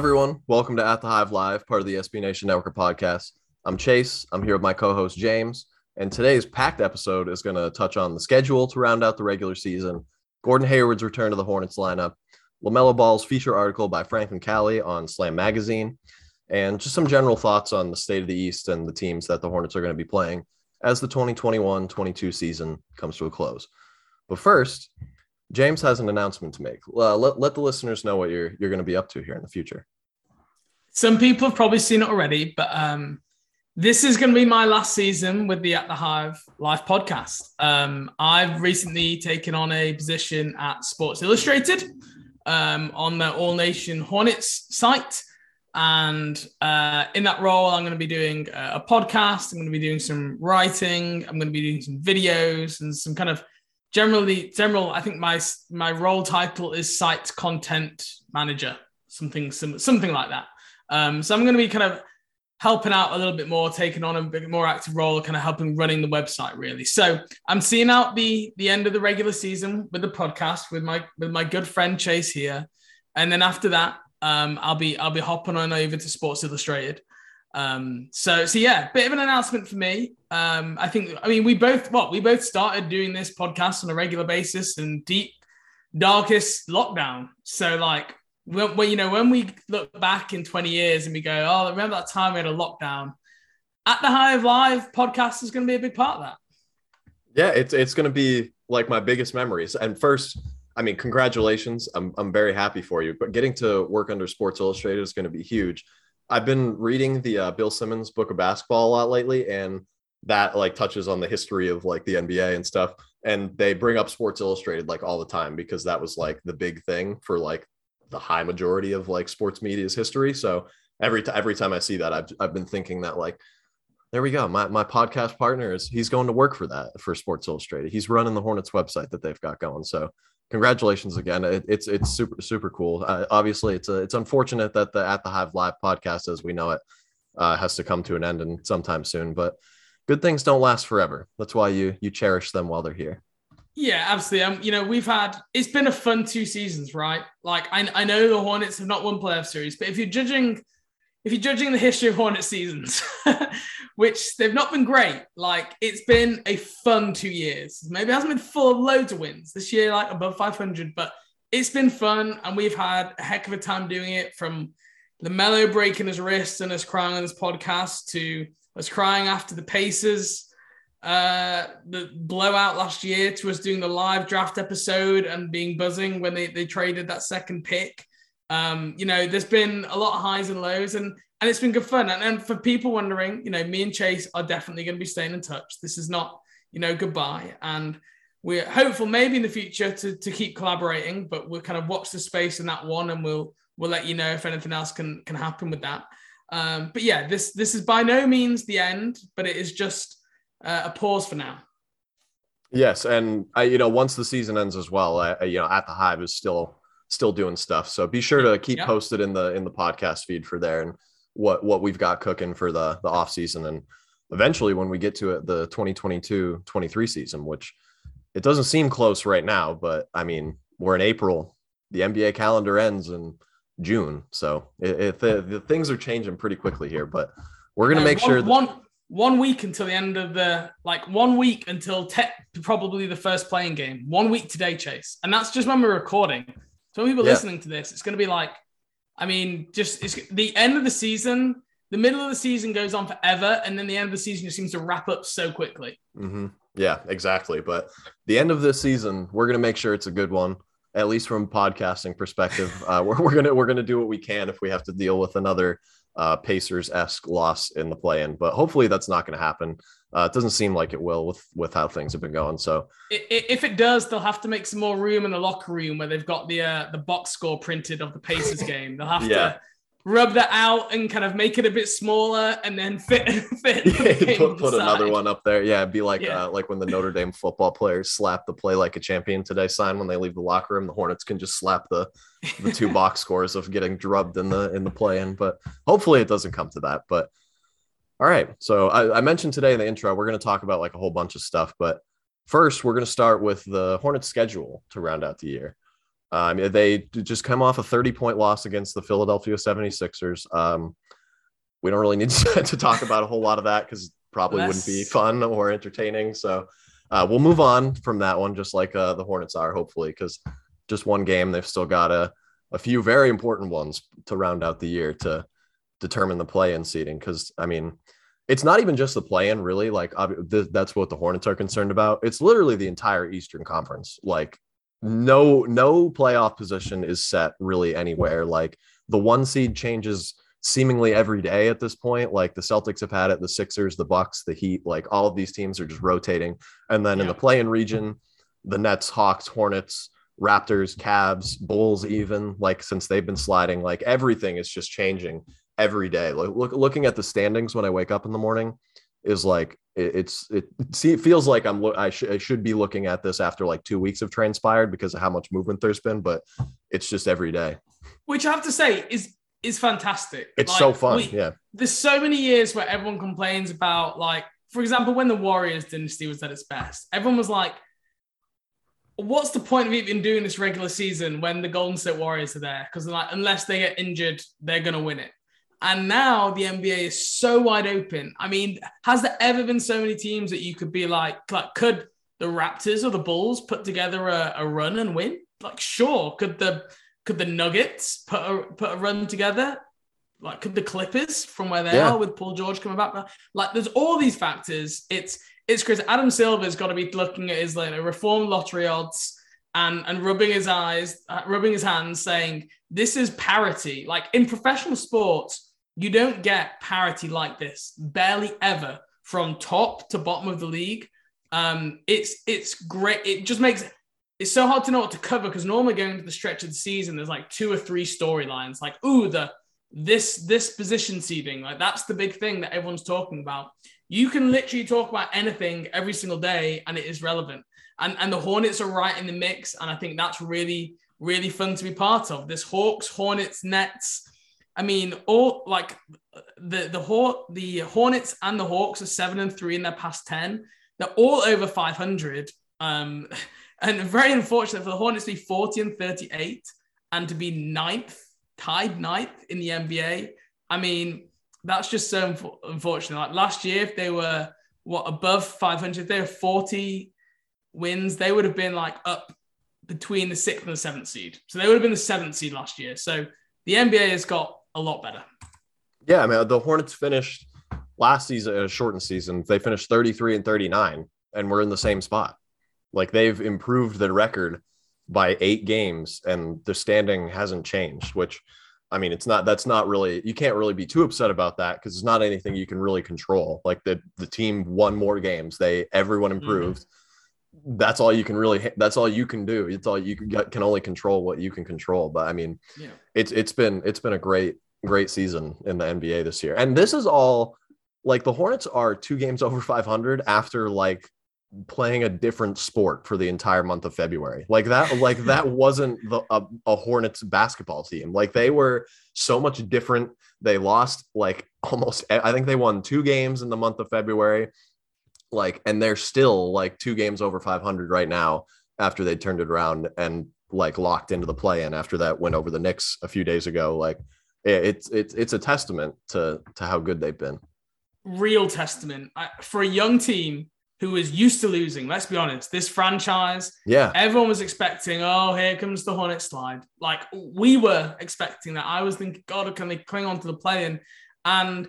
Everyone. Welcome to At the Hive Live, part of the SB Nation Network podcast. I'm Chase. I'm here with my co host, James. And today's packed episode is going to touch on the schedule to round out the regular season, Gordon Hayward's return to the Hornets lineup, LaMelo Ball's feature article by Franklyn Calle on Slam Magazine, and just some general thoughts on the state of the East and the teams that the Hornets are going to be playing as the 2021 22 season comes to a close. But first, James has an announcement to make. Uh, let, let the listeners know what you're you're going to be up to here in the future. Some people have probably seen it already, but um, this is going to be my last season with the At the Hive live podcast. Um, I've recently taken on a position at Sports Illustrated um, on the All Nation Hornets site. And uh, in that role, I'm going to be doing a a podcast. I'm going to be doing some writing. I'm going to be doing some videos and some kind of generally general. I think my my role title is site content manager, something something like that. Um, so I'm going to be kind of helping out a little bit more, taking on a bit more active role, kind of helping running the website really. So I'm seeing out the the end of the regular season with the podcast with my with my good friend Chase here, and then after that, um, I'll be I'll be hopping on over to Sports Illustrated. Um, so so yeah, bit of an announcement for me. Um, I think I mean we both what we both started doing this podcast on a regular basis and deep darkest lockdown. So like when, when you know when we look back in 20 years and we go, oh, remember that time we had a lockdown? At the Hive Live podcast is going to be a big part of that. Yeah, it's it's going to be like my biggest memories. And first, I mean, congratulations. I'm I'm very happy for you. But getting to work under Sports Illustrated is going to be huge. I've been reading the uh, Bill Simmons book of basketball a lot lately, and that like touches on the history of like the NBA and stuff. And they bring up Sports Illustrated like all the time because that was like the big thing for like the high majority of like sports media's history. So every time every time I see that, I've I've been thinking that like there we go. My my podcast partner is he's going to work for that for Sports Illustrated. He's running the Hornets website that they've got going. So congratulations again. It, it's it's super super cool. Uh, obviously, it's a, it's unfortunate that the At the Hive Live podcast, as we know it, uh, has to come to an end and sometime soon. But good things don't last forever. That's why you you cherish them while they're here. Yeah, absolutely. Um, you know, we've had it's been a fun two seasons, right? Like I, I know the Hornets have not won playoff series, but if you're judging if you're judging the history of Hornet seasons, which they've not been great, like it's been a fun two years. Maybe it hasn't been full of loads of wins this year, like above 500, but it's been fun, and we've had a heck of a time doing it. From LaMelo breaking his wrist and us crying on this podcast to us crying after the Pacers uh the blowout last year to us doing the live draft episode and being buzzing when they, they traded that second pick um you know there's been a lot of highs and lows and and it's been good fun. And, and for people wondering you know me and chase are definitely going to be staying in touch. This is not you know goodbye. And we're hopeful maybe in the future to, to keep collaborating but we'll kind of watch the space in that one and we'll we'll let you know if anything else can can happen with that. Um but yeah this this is by no means the end but it is just uh, a pause for now. Yes, and I, you know, once the season ends as well, I, you know, at the Hive is still still doing stuff. So be sure to keep Yeah. posted in the in the podcast feed for there and what what we've got cooking for the the off season and eventually when we get to it the 2022-23 season, which it doesn't seem close right now, but I mean we're in April. The NBA calendar ends in June, so it, it, the, the things are changing pretty quickly here. But we're gonna make one, sure that one one week until the end of the like one week until te- probably the first playing game. One week today, Chase, and that's just when we're recording. So when people Yeah. listening to this, it's going to be like, I mean, just it's the end of the season. The middle of the season goes on forever, and then the end of the season just seems to wrap up so quickly. hmm Yeah, exactly. But the end of this season, we're gonna make sure it's a good one, at least from a podcasting perspective. Uh, we're, we're gonna we're gonna do what we can if we have to deal with another uh, Pacers esque loss in the play-in, but hopefully that's not going to happen. Uh, it doesn't seem like it will with with how things have been going. So If it does, they'll have to make some more room in the locker room where they've got the uh, the box score printed of the Pacers game. They'll have Yeah. to rub that out and kind of make it a bit smaller, and then fit fit game put, put another one up there. Yeah, it'd be like Yeah. uh, like when the Notre Dame football players slap the play like a champion today sign when they leave the locker room. The Hornets can just slap the the two box scores of getting drubbed in the in the play-in. But hopefully it doesn't come to that. But all right. So I, I mentioned today in the intro, we're going to talk about like a whole bunch of stuff. But first, we're going to start with the Hornets schedule to round out the year. Um, they just come off a 30 point loss against the Philadelphia 76ers. Um, we don't really need to, talk about a whole lot of that because probably wouldn't be fun or entertaining. So uh, we'll move on from that one, just like uh, the Hornets are, hopefully, because just one game, they've still got a, a few very important ones to round out the year to determine the play in seating. Because, I mean, it's not even just the play in, really. Like, th- that's what the Hornets are concerned about. It's literally the entire Eastern Conference. Like, no no playoff position is set really anywhere like the one seed changes seemingly every day at this point like the celtics have had it the sixers the bucks the heat like all of these teams are just rotating and then in the play-in region the nets hawks hornets raptors Cavs, bulls even like since they've been sliding like everything is just changing every day like look, looking at the standings when i wake up in the morning is like it, it's it see it feels like I'm I, sh- I should be looking at this after like two weeks have transpired because of how much movement there's been, but it's just every day. which I have to say is is fantastic. It's Like, so fun. we- yeah, There's so many years where everyone complains about, like, for example, when the Warriors dynasty was at its best, everyone was like, "What's the point of even doing this regular season when the Golden State Warriors are there? Because like, unless they get injured, they're gonna win it." And now the NBA is so wide open. I mean, has there ever been so many teams that you could be like, like could the Raptors or the Bulls put together a, a run and win? Like, sure. Could the could the Nuggets put a put a run together? Like, could the Clippers from where they Yeah. are with Paul George coming back? Like, there's all these factors. It's it's crazy. Adam Silver's got to be looking at his like reform lottery odds and and rubbing his eyes, uh, rubbing his hands, saying this is parity. Like in professional sports, you don't get parity like this, barely ever, from top to bottom of the league. Um, it's it's great. It just makes it's so hard to know what to cover because normally going into the stretch of the season, there's like two or three storylines. Like, ooh, the this this position seeding, like that's the big thing that everyone's talking about. You can literally talk about anything every single day, and it is relevant. And and the Hornets are right in the mix, and I think that's really really fun to be part of. This Hawks, Hornets, Nets. I mean, all like the the Haw- the Hornets and the Hawks are seven and three in their past ten. They're all over five hundred. Um, and very unfortunate for the Hornets to be forty and thirty-eight and to be ninth, tied ninth in the NBA. I mean, that's just so unf- unfortunate. Like last year, if they were what above five hundred, they were forty wins, they would have been like up between the sixth and the seventh seed. So they would have been the seventh seed last year. So the NBA has got a lot better. yeah. I mean, the Hornets finished last season, a shortened season. They finished 33 and 39, and we're in the same spot. Like they've improved their record by eight games, and the standing hasn't changed. Which, I mean, it's not. That's not really. You can't really be too upset about that because it's not anything you can really control. Like the the team won more games. They everyone mm-hmm. improved. That's all you can really. That's all you can do. It's all you can, can only control what you can control. But I mean, Yeah. it's it's been it's been a great great season in the NBA this year. And this is all like the Hornets are two games over 500 after like playing a different sport for the entire month of February. Like that, like that wasn't the a, a, Hornets basketball team. Like they were so much different. They lost like almost I think they won two games in the month of February. Like, and they're still like two games over 500 right now after they turned it around and like locked into the play in after that win over the Knicks a few days ago. Like it's it's it's a testament to to how good they've been. Real testament I, for a young team who is used to losing. Let's be honest. This franchise, yeah, everyone was expecting. Oh, here comes the Hornet slide. Like we were expecting that. I was thinking, God, can they cling on to the play in? And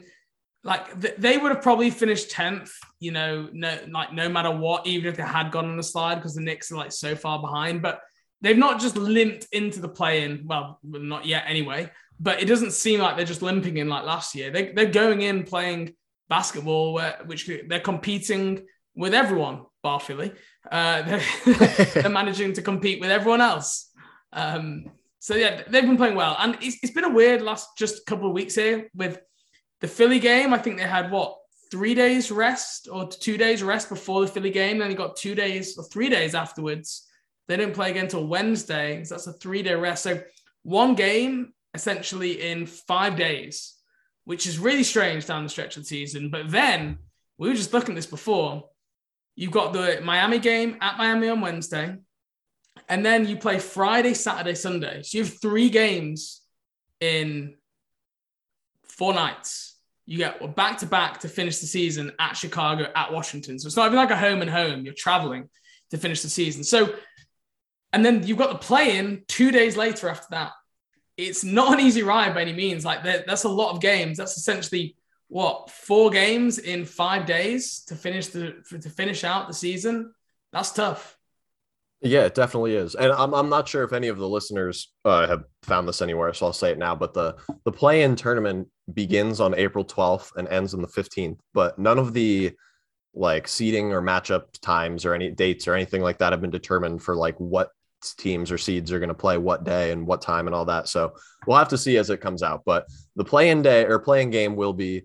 like th- they would have probably finished tenth. You know, no, like no matter what, even if they had gone on the slide, because the Knicks are like so far behind. But they've not just limped into the play in. Well, not yet anyway. But it doesn't seem like they're just limping in like last year. They, they're going in playing basketball, where, which they're competing with everyone, bar Philly. Uh, they're, they're, managing to compete with everyone else. Um, so yeah, they've been playing well, and it's, it's been a weird last just couple of weeks here with the Philly game. I think they had what three days rest or two days rest before the Philly game. Then they got two days or three days afterwards. They didn't play again until Wednesday. So that's a three day rest. So one game essentially in five days, which is really strange down the stretch of the season. But then we were just looking at this before. You've got the Miami game at Miami on Wednesday, and then you play Friday, Saturday, Sunday. So you have three games in four nights. You get back to back to finish the season at Chicago, at Washington. So it's not even like a home and home. You're traveling to finish the season. So, and then you've got the play in two days later after that. It's not an easy ride by any means. Like that's a lot of games. That's essentially what four games in five days to finish the to finish out the season. That's tough. Yeah, it definitely is, and I'm I'm not sure if any of the listeners uh, have found this anywhere, so I'll say it now. But the the play-in tournament begins on April 12th and ends on the 15th, but none of the like seeding or matchup times or any dates or anything like that have been determined for like what teams or seeds are going to play what day and what time and all that. So we'll have to see as it comes out. But the play-in day or playing game will be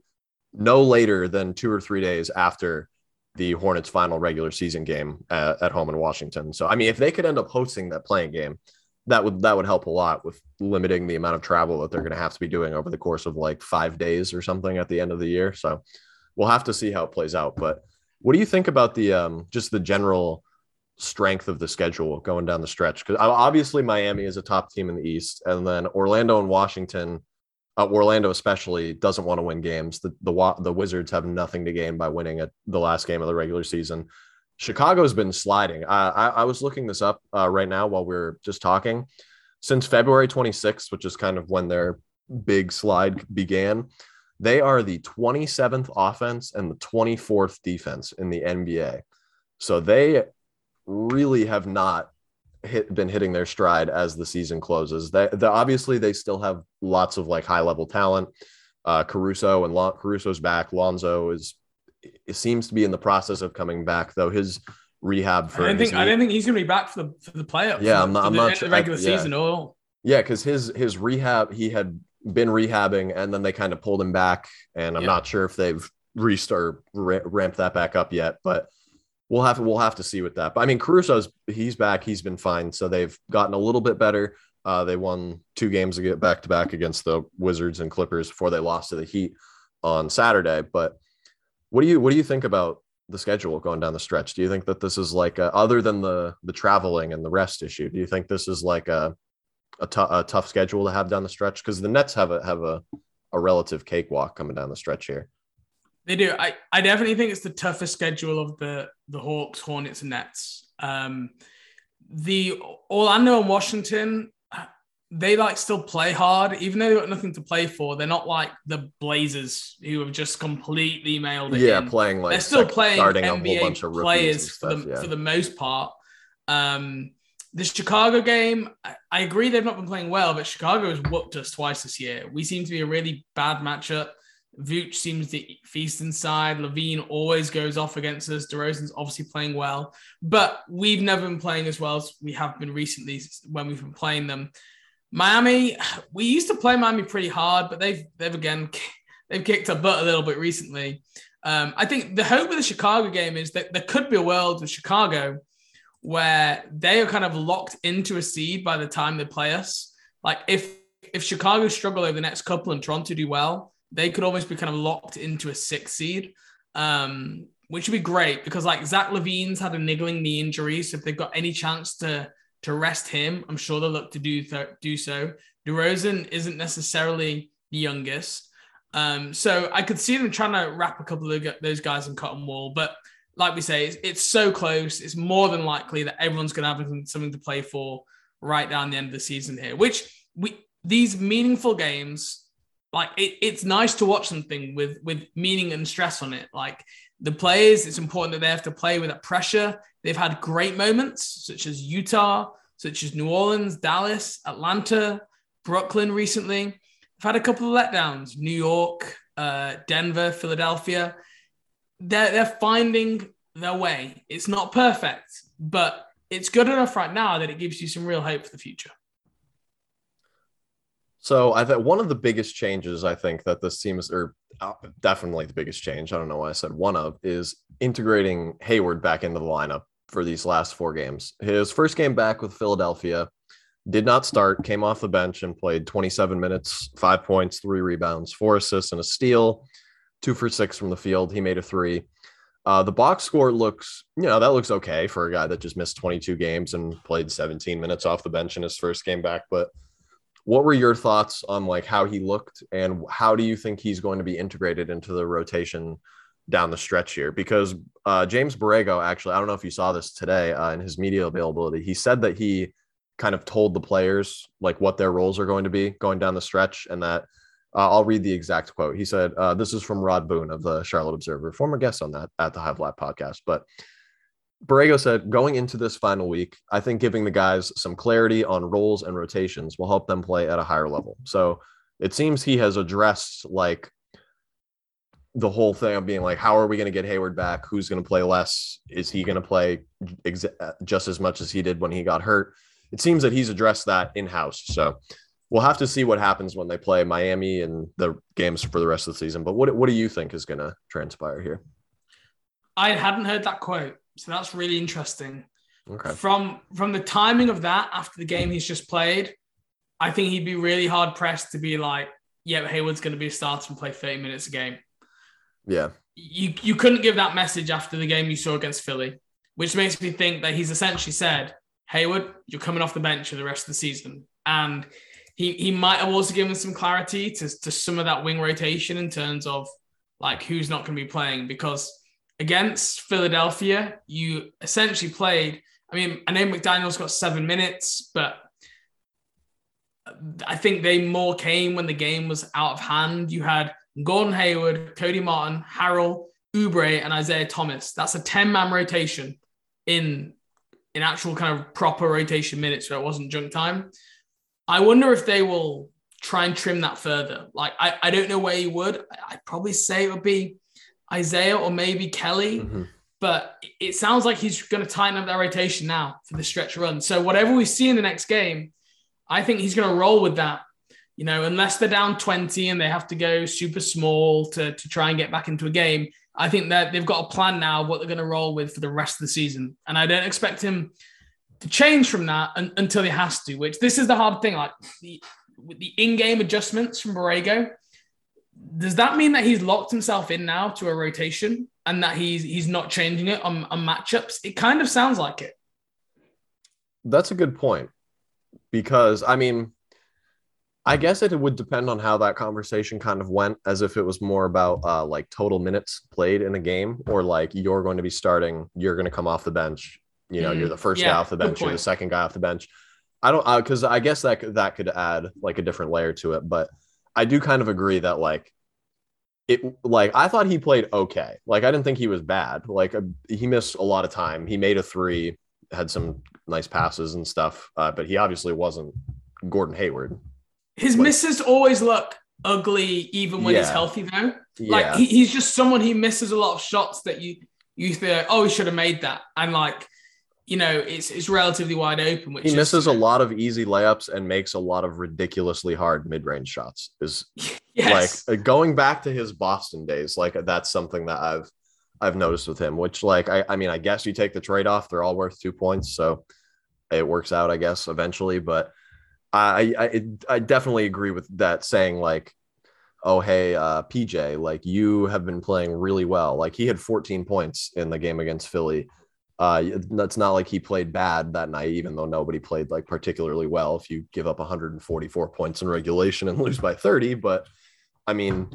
no later than two or three days after the Hornets' final regular season game at, at, home in Washington. So, I mean, if they could end up hosting that playing game, that would that would help a lot with limiting the amount of travel that they're going to have to be doing over the course of like five days or something at the end of the year. So, we'll have to see how it plays out. But what do you think about the um, just the general strength of the schedule going down the stretch? Because obviously Miami is a top team in the East, and then Orlando and Washington uh, Orlando especially doesn't want to win games. The, the the Wizards have nothing to gain by winning at the last game of the regular season. Chicago's been sliding. Uh, I, I was looking this up uh, right now while we are just talking. Since February 26th, which is kind of when their big slide began, they are the 27th offense and the 24th defense in the NBA. So they really have not hit been hitting their stride as the season closes. They, the, obviously they still have lots of like high level talent. Uh, Caruso and Lon- Caruso's back. Lonzo is it seems to be in the process of coming back though. His rehab for I don't think I don't think he's gonna be back for the for the playoffs. Yeah, I'm not. I'm not sure. regular I, yeah. season or yeah, because his his rehab he had been rehabbing and then they kind of pulled him back, and I'm yeah. not sure if they've restart ramped that back up yet, but we'll have we'll have to see with that. But I mean, Caruso's he's back. He's been fine. So they've gotten a little bit better. Uh, they won two games to get back to back against the Wizards and Clippers before they lost to the Heat on Saturday. But what do you what do you think about the schedule going down the stretch? Do you think that this is like a, other than the the traveling and the rest issue? Do you think this is like a a, t- a tough schedule to have down the stretch? Because the Nets have a have a a relative cakewalk coming down the stretch here. They do. I, I definitely think it's the toughest schedule of the the Hawks, Hornets, and Nets. Um, the Orlando and Washington, they like still play hard, even though they've got nothing to play for. They're not like the Blazers who have just completely mailed it. Yeah, in. playing like they're still playing NBA players stuff, for the yeah. for the most part. Um, the Chicago game, I, I agree they've not been playing well, but Chicago has whooped us twice this year. We seem to be a really bad matchup. Vooch seems to feast inside. LaVine always goes off against us. DeRozan's obviously playing well, but we've never been playing as well as we have been recently when we've been playing them. Miami, we used to play Miami pretty hard, but they've they've again they've kicked our butt a little bit recently. Um, I think the hope of the Chicago game is that there could be a world with Chicago where they are kind of locked into a seed by the time they play us. Like if if Chicago struggle over the next couple and Toronto do well, they could almost be kind of locked into a six seed, um, which would be great because like Zach LaVine's had a niggling knee injury, so if they've got any chance to to rest him, I'm sure they'll look to do th- do so. DeRozan isn't necessarily the youngest, um, so I could see them trying to wrap a couple of those guys in cotton wool, but like we say, it's, it's so close. It's more than likely that everyone's going to have something to play for right down the end of the season here. Which we these meaningful games, like it, it's nice to watch something with with meaning and stress on it. Like the players, it's important that they have to play with that pressure. They've had great moments, such as Utah, such as New Orleans, Dallas, Atlanta, Brooklyn recently. I've had a couple of letdowns, New York, uh, Denver, Philadelphia. They're, they're finding their way. It's not perfect, but it's good enough right now that it gives you some real hope for the future. So I think one of the biggest changes I think that this team is, or uh, definitely the biggest change, I don't know why I said one of, is integrating Hayward back into the lineup for these last four games. His first game back with Philadelphia did not start, came off the bench and played 27 minutes, five points, three rebounds, four assists, and a steal, two for six from the field. He made a three. Uh, the box score looks, you know, that looks okay for a guy that just missed 22 games and played 17 minutes off the bench in his first game back. But what were your thoughts on like how he looked and how do you think he's going to be integrated into the rotation down the stretch here? Because uh, James Borrego, actually, I don't know if you saw this today uh, in his media availability, he said that he kind of told the players like what their roles are going to be going down the stretch and that uh, I'll read the exact quote. He said, uh, This is from Rod Boone of the Charlotte Observer, former guest on that at the Hive Live podcast. But Borrego said, going into this final week, I think giving the guys some clarity on roles and rotations will help them play at a higher level. So it seems he has addressed like the whole thing of being like, how are we going to get Hayward back? Who's going to play less? Is he going to play ex- just as much as he did when he got hurt? It seems that he's addressed that in house. So we'll have to see what happens when they play Miami and the games for the rest of the season. But what, what do you think is going to transpire here? I hadn't heard that quote. So that's really interesting. Okay. From from the timing of that after the game he's just played, I think he'd be really hard pressed to be like, yeah, Hayward's going to be a starter and play 30 minutes a game. Yeah. You you couldn't give that message after the game you saw against Philly, which makes me think that he's essentially said, Hayward, you're coming off the bench for the rest of the season. And he he might have also given some clarity to, to some of that wing rotation in terms of like who's not going to be playing because against Philadelphia, you essentially played. I mean, I know McDaniel's got seven minutes, but I think they more came when the game was out of hand. You had Gordon Hayward, Cody Martin, Harrell, Oubre, and Isaiah Thomas. That's a 10 man rotation in, in actual kind of proper rotation minutes where it wasn't junk time. I wonder if they will try and trim that further. Like, I, I don't know where you would. I'd probably say it would be Isaiah or maybe Kelly. Mm-hmm. But it sounds like he's going to tighten up that rotation now for the stretch run. So whatever we see in the next game, I think he's going to roll with that. You know, unless they're down 20 and they have to go super small to, to try and get back into a game, I think that they've got a plan now of what they're going to roll with for the rest of the season. And I don't expect him to change from that un- until he has to, which this is the hard thing. Like the, the in-game adjustments from Borrego, does that mean that he's locked himself in now to a rotation and that he's he's not changing it on, on matchups? It kind of sounds like it. That's a good point because I mean, I guess it would depend on how that conversation kind of went, as if it was more about uh, like total minutes played in a game, or like you're going to be starting, you're going to come off the bench. You know, mm, you're the first yeah, guy off the bench, you're the second guy off the bench. I don't because uh, I guess that that could add like a different layer to it, but I do kind of agree that like it like I thought he played okay. Like I didn't think he was bad. Like uh, he missed a lot of time. He made a three, had some nice passes and stuff, uh, but he obviously wasn't Gordon Hayward. His like, misses always look ugly, even when yeah. he's healthy. Though, like yeah. he, he's just someone he misses a lot of shots that you you think, oh, he should have made that, and like you know, it's it's relatively wide open. Which he is, misses a lot of easy layups and makes a lot of ridiculously hard mid-range shots. Is yes. like uh, going back to his Boston days, like that's something that I've I've noticed with him. Which like I I mean I guess you take the trade off, they're all worth two points, so it works out I guess eventually. But I I I definitely agree with that saying like. Oh hey, uh, PJ, like you have been playing really well. Like he had 14 points in the game against Philly. Uh, it's not like he played bad that night, even though nobody played like particularly well. If you give up 144 points in regulation and lose by 30, but I mean,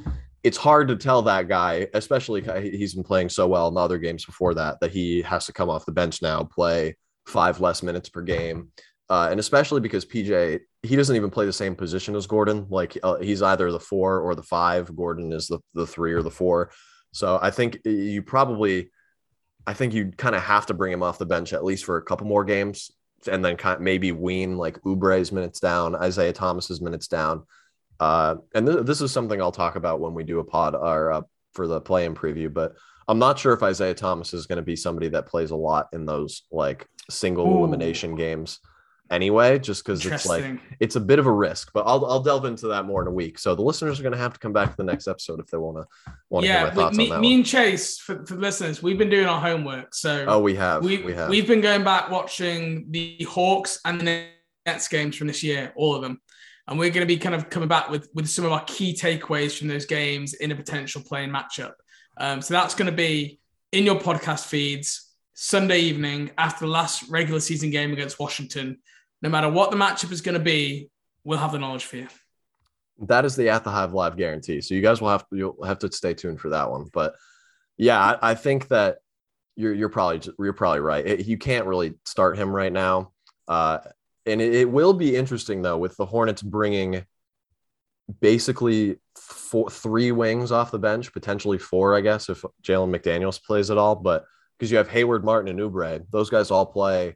it's hard to tell that guy, especially he's been playing so well in the other games before that, that he has to come off the bench now, play five less minutes per game. Uh, and especially because PJ, he doesn't even play the same position as Gordon. Like uh, he's either the four or the five. Gordon is the, the three or the four. So I think you probably, I think you kind of have to bring him off the bench at least for a couple more games and then kind of maybe wean like Oubre's minutes down, Isaiah Thomas's minutes down. Uh, and th- this is something I'll talk about when we do a pod or uh, for the play in preview, but I'm not sure if Isaiah Thomas is going to be somebody that plays a lot in those like single Ooh. elimination games anyway, just because it's like it's a bit of a risk. But I'll I'll delve into that more in a week. So the listeners are going to have to come back to the next episode if they want to want to yeah, hear my thoughts me, on that. me one. and Chase for, for the listeners, we've been doing our homework. So Oh, we have. we, we have. we've been going back watching the Hawks and the Nets games from this year, all of them. And we're going to be kind of coming back with, with some of our key takeaways from those games in a potential playing matchup. Um, so that's going to be in your podcast feeds Sunday evening after the last regular season game against Washington. No matter what the matchup is going to be, we'll have the knowledge for you. that is the at the hive live guarantee. So you guys will have to you'll have to stay tuned for that one. But yeah, I, I think that you're you're probably you're probably right. It, you can't really start him right now. Uh, and it, it will be interesting though with the Hornets bringing basically four, three wings off the bench, potentially four, I guess, if Jalen McDaniels plays at all. But because you have Hayward, Martin, and Oubre, those guys all play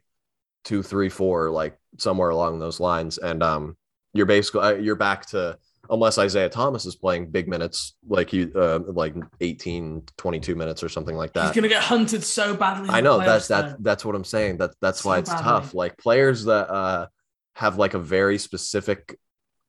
two, three, four, like somewhere along those lines. And um, you're basically uh, you're back to unless Isaiah Thomas is playing big minutes, like you uh, like 18, 22 minutes or something like that. He's going to get hunted so badly. I know that's though. that that's what I'm saying. That that's why it's badly. tough. Like players that uh have like a very specific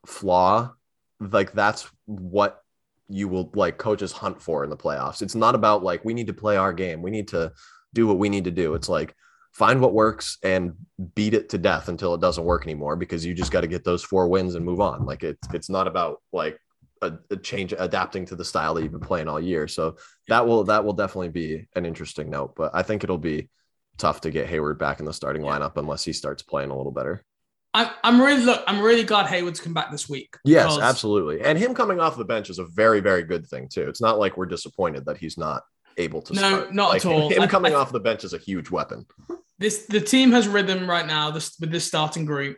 flaw, like that's what you will like coaches hunt for in the playoffs. It's not about like we need to play our game. We need to do what we need to do. It's like find what works and beat it to death until it doesn't work anymore because you just got to get those four wins and move on. Like it's it's not about like a, a change adapting to the style that you've been playing all year. So that will that will definitely be an interesting note. But I think it'll be tough to get Hayward back in the starting lineup unless he starts playing a little better. I'm, I'm really look. I'm really glad Hayward's come back this week. Yes, absolutely. And him coming off the bench is a very, very good thing too. It's not like we're disappointed that he's not able to. No, start. not Like, at all. Him I- coming I- off the bench is a huge weapon. This the team has rhythm right now. This with this starting group.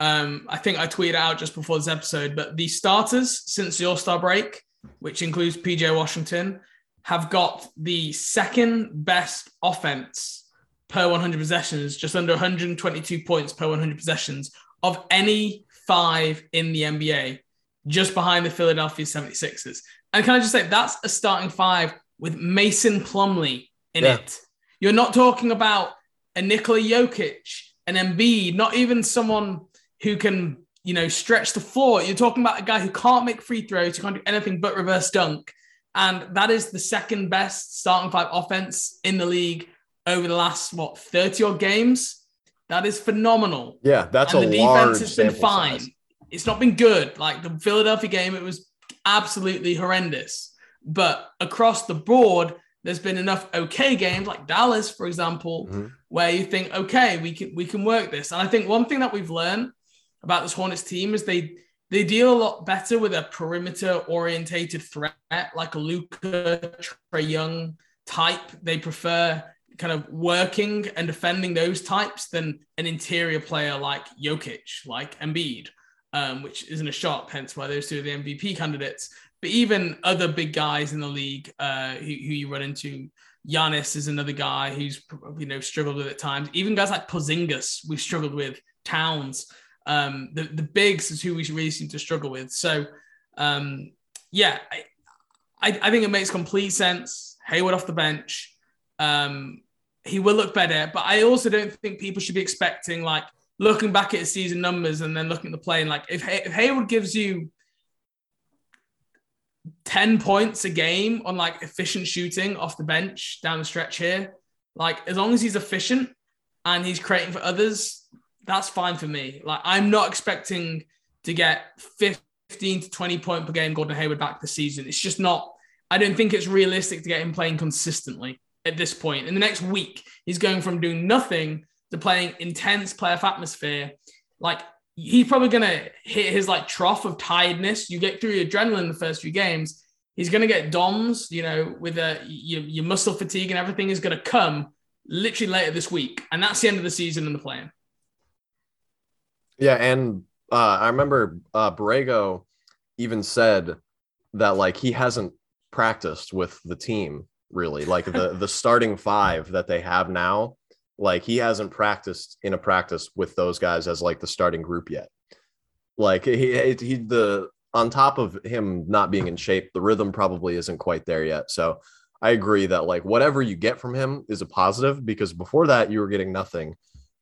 Um, I think I tweeted out just before this episode, but the starters since the All Star break, which includes PJ Washington, have got the second best offense per 100 possessions, just under 122 points per 100 possessions of any five in the NBA, just behind the Philadelphia 76ers. And can I just say that's a starting five with Mason Plumlee in Yeah. it. You're not talking about a Nikola Jokic, an Embiid, not even someone who can, you know, stretch the floor. You're talking about a guy who can't make free throws, who can't do anything but reverse dunk. And that is the second best starting five offense in the league over the last, what, 30 odd games? That is phenomenal Yeah, that's and a the defense has been fine. size. It's not been good. Like the Philadelphia game, it was absolutely horrendous. But across the board, there's been enough okay games, like Dallas, for example, Mhm. Where you think, okay, we can we can work this. And I think one thing that we've learned about this Hornets team is they they deal a lot better with a perimeter orientated threat, like a Luka Trey Young type. They prefer kind of working and defending those types than an interior player like Jokic, like Embiid, um, which isn't a shot, hence why those two are the MVP candidates. But even other big guys in the league uh, who, who you run into, Giannis is another guy who's you know struggled with at times. Even guys like Porzingis, we've struggled with. Towns, um, the the bigs is who we really seem to struggle with. So, um, yeah, I, I, I think it makes complete sense. Hayward off the bench. Um, he will look better. But I also don't think people should be expecting like looking back at his season numbers and then looking at the play and like if, Hay- if Hayward gives you 10 points a game on like efficient shooting off the bench down the stretch here, like as long as he's efficient and he's creating for others, that's fine for me. Like I'm not expecting to get 15 to 20 point per game Gordon Hayward back this season. It's just not, I don't think it's realistic to get him playing consistently at this point. In the next week, he's going from doing nothing to playing intense playoff atmosphere. Like he's probably gonna hit his like trough of tiredness. You get through your adrenaline in the first few games. He's gonna get DOMS, you know, with a your, your muscle fatigue and everything is gonna come literally later this week, and that's the end of the season in the plan. Yeah, and uh, I remember uh, Borrego even said that like he hasn't practiced with the team really, like the the starting five that they have now. Like he hasn't practiced in a practice with those guys as like the starting group yet. Like he he the on top of him not being in shape, the rhythm probably isn't quite there yet. So I agree that like whatever you get from him is a positive because before that you were getting nothing,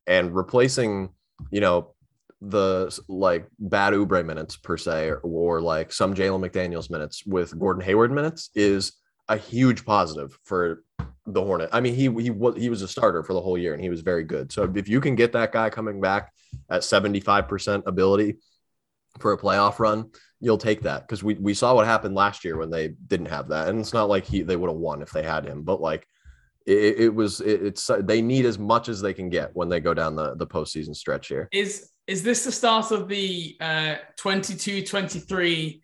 and replacing you know the like bad Oubre minutes per se or, or like some Jalen McDaniels minutes with Gordon Hayward minutes is a huge positive for the Hornet. I mean, he he was he was a starter for the whole year and he was very good. So if you can get that guy coming back at 75% ability for a playoff run, you'll take that because we we saw what happened last year when they didn't have that. And it's not like he they would have won if they had him, but like it, it was it, it's they need as much as they can get when they go down the the postseason stretch here. Is is this the start of the uh 22-23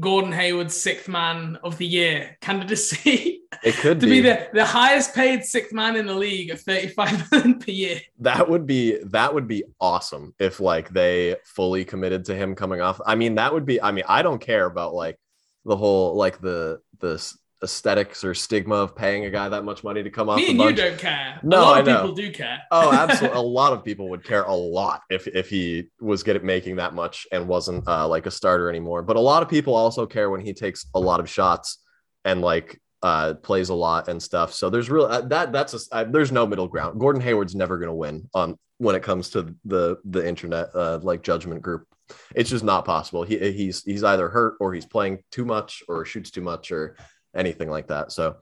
Gordon Hayward sixth man of the year candidacy? It could to be. be the, the highest paid sixth man in the league of 35 million per year. that would be that would be awesome if like they fully committed to him coming off. I mean, that would be. I mean, I don't care about like the whole like the the aesthetics or stigma of paying a guy that much money to come off Me and you don't care. No, a lot I of know. people do care. oh, absolutely. a lot of people would care a lot if if he was good at making that much and wasn't uh, like a starter anymore. But a lot of people also care when he takes a lot of shots and like uh, plays a lot and stuff. So there's real uh, that that's a, uh, there's no middle ground. Gordon Hayward's never going to win on when it comes to the the internet uh, like judgment group. It's just not possible. He he's he's either hurt or he's playing too much or shoots too much or anything like that. So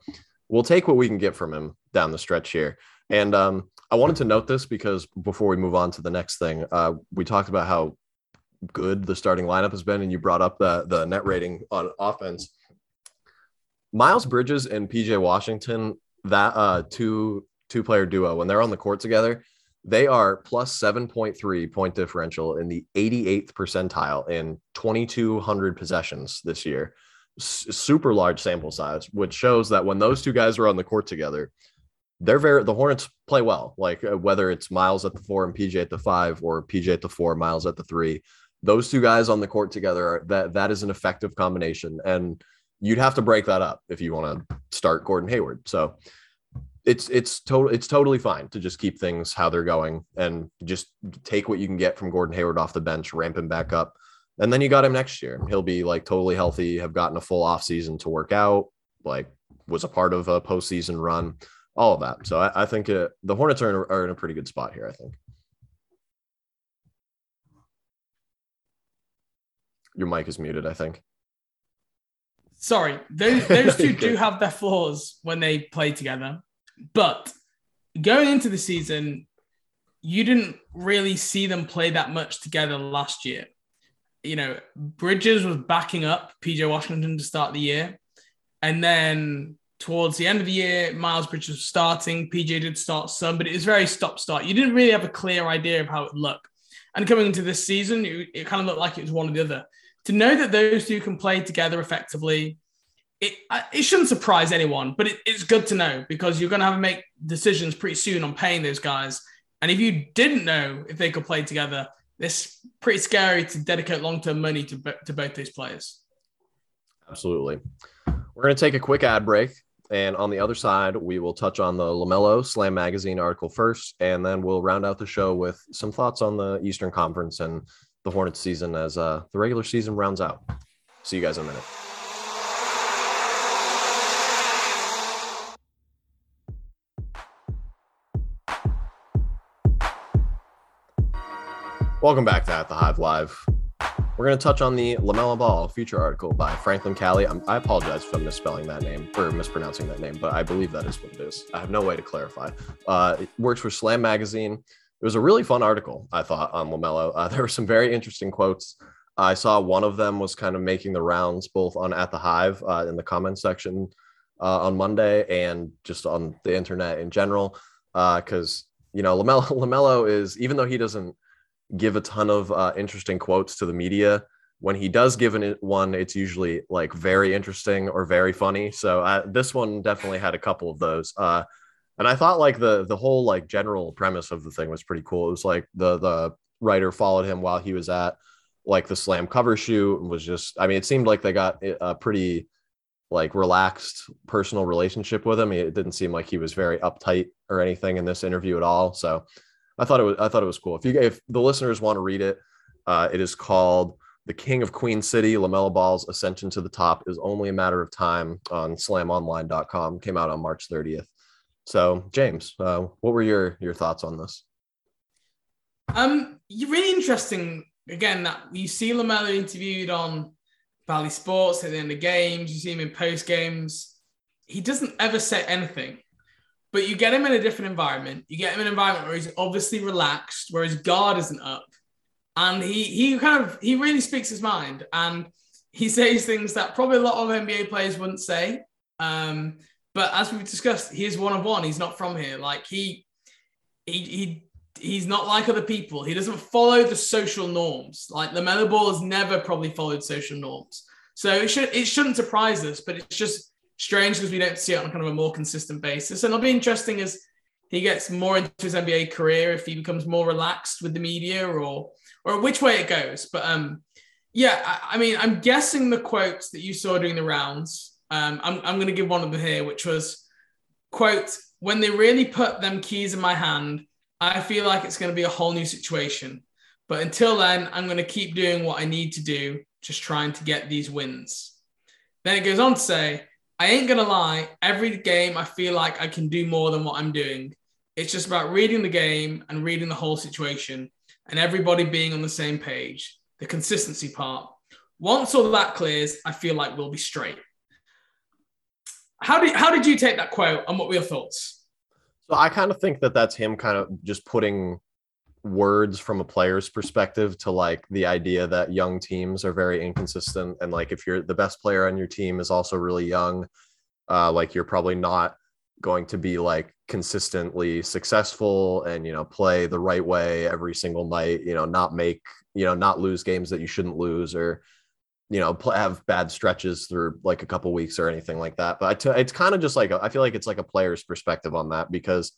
we'll take what we can get from him down the stretch here. And um, I wanted to note this because before we move on to the next thing, uh, we talked about how good the starting lineup has been, and you brought up the the net rating on offense. Miles Bridges and PJ Washington, that uh, two two player duo, when they're on the court together, they are plus 7.3 point differential in the 88th percentile in 2,200 possessions this year. S- super large sample size, which shows that when those two guys are on the court together, they're very the Hornets play well. Like uh, whether it's Miles at the four and PJ at the five, or PJ at the four, Miles at the three, those two guys on the court together are, that that is an effective combination, and you'd have to break that up if you want to start Gordon Hayward. So it's it's total it's totally fine to just keep things how they're going and just take what you can get from Gordon Hayward off the bench, ramp him back up, and then you got him next year. He'll be like totally healthy, have gotten a full off season to work out, like was a part of a postseason run all of that. So I, I think uh the Hornets are in, a, are in a pretty good spot here. I think your mic is muted. I think. Sorry, those, those two do have their flaws when they play together. But going into the season, you didn't really see them play that much together last year. You know, Bridges was backing up PJ Washington to start the year. And then towards the end of the year, Miles Bridges was starting. PJ did start some, but it was very stop start. You didn't really have a clear idea of how it looked. And coming into this season, it, it kind of looked like it was one or the other. To know that those two can play together effectively, it it shouldn't surprise anyone, but it, it's good to know because you're going to have to make decisions pretty soon on paying those guys. And if you didn't know if they could play together, it's pretty scary to dedicate long term money to, to both those players. Absolutely. We're going to take a quick ad break. And on the other side, we will touch on the LaMelo Slam Magazine article first, and then we'll round out the show with some thoughts on the Eastern Conference and the Hornets season as uh, the regular season rounds out. See you guys in a minute. Welcome back to At the Hive Live. We're going to touch on the LaMelo Ball feature article by Franklyn Calle. i apologize for misspelling that name or mispronouncing that name, but I believe that is what it is. I have no way to clarify. Uh, it works for Slam Magazine. It was a really fun article, I thought, on LaMelo. Uh, there were some very interesting quotes. I saw one of them was kind of making the rounds both on At the Hive uh, in the comment section uh, on Monday and just on the internet in general. Because, uh, you know, LaMelo, LaMelo is, even though he doesn't give a ton of uh, interesting quotes to the media. When he does give an, one, it's usually like very interesting or very funny. So uh, this one definitely had a couple of those. And I thought like the the whole like general premise of the thing was pretty cool. It was like the the writer followed him while he was at like the slam cover shoot and was just I mean it seemed like they got a pretty like relaxed personal relationship with him. It didn't seem like he was very uptight or anything in this interview at all. So I thought it was I thought it was cool. If you if the listeners want to read it, uh, it is called "The King of Queen City: LaMelo Ball's Ascension to the Top is Only a Matter of Time" on SlamOnline.com. Came out on March 30th. So, James, uh, what were your your thoughts on this? Um, really interesting. Again, that you see LaMelo interviewed on Bally Sports at the end of games. You see him in post games. He doesn't ever say anything. But you get him in a different environment. You get him in an environment where he's obviously relaxed, where his guard isn't up, and he he kind of he really speaks his mind, and he says things that probably a lot of NBA players wouldn't say. Um, but as we've discussed, he's one of one. He's not from here. Like he he he he's not like other people. He doesn't follow the social norms. Like LaMelo Ball has never probably followed social norms. So it should it shouldn't surprise us, but it's just strange because we don't see it on kind of a more consistent basis. And it'll be interesting as he gets more into his NBA career if he becomes more relaxed with the media or or which way it goes. But um, yeah, I, I mean, I'm guessing the quotes that you saw during the rounds. Um, I'm I'm going to give one of them here, which was quote when they really put them keys in my hand. I feel like it's going to be a whole new situation. But until then, I'm going to keep doing what I need to do, just trying to get these wins. Then it goes on to say, I ain't gonna lie, every game I feel like I can do more than what I'm doing. It's just about reading the game and reading the whole situation and everybody being on the same page, the consistency part. Once all that clears, I feel like we'll be straight. How did, how did you take that quote and what were your thoughts? So I kind of think that that's him kind of just putting words from a player's perspective to like the idea that young teams are very inconsistent and like if you're the best player on your team is also really young uh like you're probably not going to be like consistently successful and you know play the right way every single night you know not make you know not lose games that you shouldn't lose or you know have bad stretches through like a couple weeks or anything like that but it's kind of just like I feel like it's like a player's perspective on that because